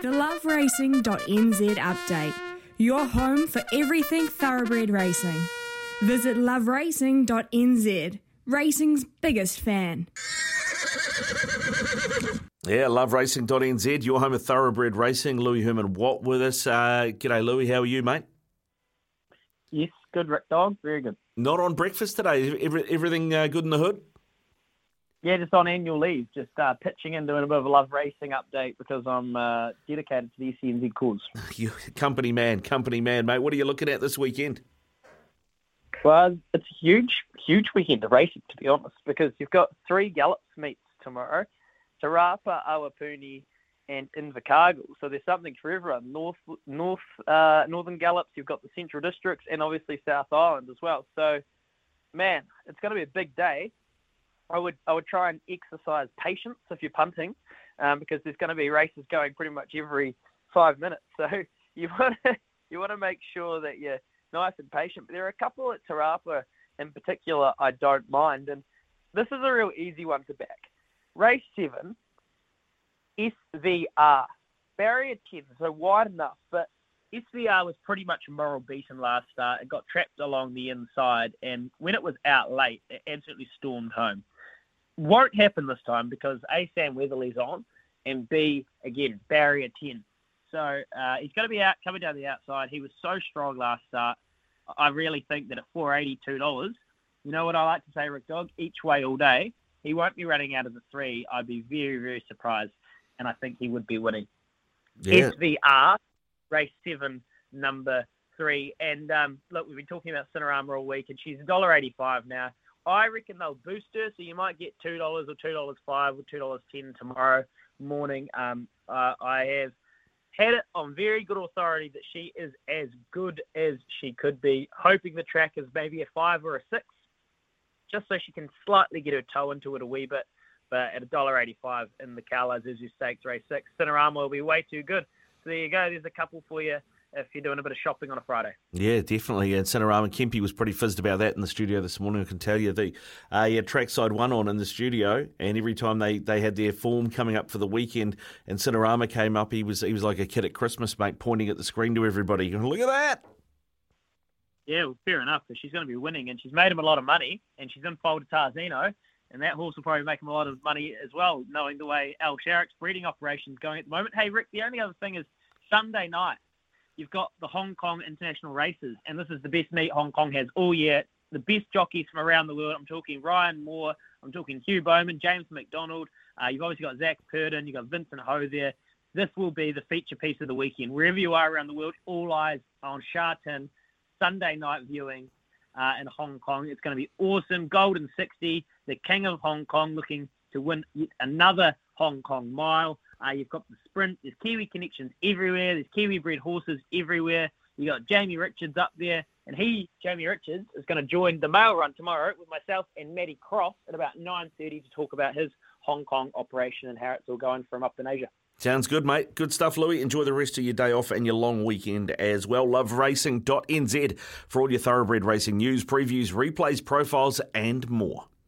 The loveracing.nz update. Your home for everything thoroughbred racing. Visit loveracing.nz, racing's biggest fan. Yeah, loveracing.nz, your home of thoroughbred racing. Louis Herman Watt with us. Uh, g'day, Louis. How are you, mate? Yes, good, Rick Dog. Very good. Not on breakfast today. Every, everything uh, good in the hood? Yeah, just on annual leave, just uh, pitching in doing a bit of a love racing update because I'm uh, dedicated to the SENZ cause. you company man, company man, mate. What are you looking at this weekend? Well, it's a huge, huge weekend of racing, to be honest, because you've got three Gallops meets tomorrow. Te Rapa, Awapuni, and Invercargill. So there's something for everyone. North, North, uh, Northern Gallops. You've got the Central Districts, and obviously South Island as well. So, man, it's going to be a big day. I would I would try and exercise patience if you're punting, um, because there's going to be races going pretty much every five minutes. So you want to you want to make sure that you're nice and patient. But there are a couple at Te Rapa in particular I don't mind, and this is a real easy one to back. Race seven, SVR, barrier ten, so wide enough, but SVR was pretty much moral beaten last start. It got trapped along the inside, and when it was out late, it absolutely stormed home. Won't happen this time because A, Sam Weatherley's on, and B, again, barrier 10. So uh, he's going to be out coming down the outside. He was so strong last start. I really think that at $482, you know what I like to say, Rick Dog? Each way all day. He won't be running out of the three. I'd be very, very surprised, and I think he would be winning. Yeah. SVR, race seven, number three. And um, look, we've been talking about Cinerama all week, and she's $1.85 now. I reckon they'll boost her, so you might get $2 or $2.05 or $2.10 tomorrow morning. Um, uh, I have had it on very good authority that she is as good as she could be, hoping the track is maybe a five or a six, just so she can slightly get her toe into it a wee bit. But at $1.85 in the Carlisle Isuzu Stakes Race 6, Cinerama will be way too good. So there you go. There's a couple for you if you're doing a bit of shopping on a Friday. Yeah, definitely. And Cinerama Kempy was pretty fizzed about that in the studio this morning. I can tell you the uh, yeah, trackside one on in the studio, and every time they, they had their form coming up for the weekend, and Cinerama came up, he was he was like a kid at Christmas, mate, pointing at the screen to everybody. Look at that. Yeah, well, fair enough, because she's going to be winning, and she's made him a lot of money, and she's in foal to Tarzino, and that horse will probably make him a lot of money as well, knowing the way Al Sharrock's breeding operation is going at the moment. Hey, Rick, the only other thing is Sunday night, you've got the Hong Kong international races, and this is the best meet Hong Kong has all year. The best jockeys from around the world. I'm talking Ryan Moore, I'm talking Hugh Bowman, James McDonald. Uh, you've obviously got Zac Purton, you've got Vincent Ho there. This will be the feature piece of the weekend. Wherever you are around the world, all eyes on Sha Tin, Sunday night viewing uh, in Hong Kong. It's going to be awesome. Golden 60, the king of Hong Kong, looking to win yet another Hong Kong mile. Uh, you've got the sprint. There's Kiwi connections everywhere. There's Kiwi bred horses everywhere. You got Jamie Richards up there, and he, Jamie Richards, is going to join the mail run tomorrow with myself and Matty Cross at about 9:30 to talk about his Hong Kong operation and how it's all going for him up in Asia. Sounds good, mate. Good stuff, Louis. Enjoy the rest of your day off and your long weekend as well. Loveracing.nz for all your thoroughbred racing news, previews, replays, profiles, and more.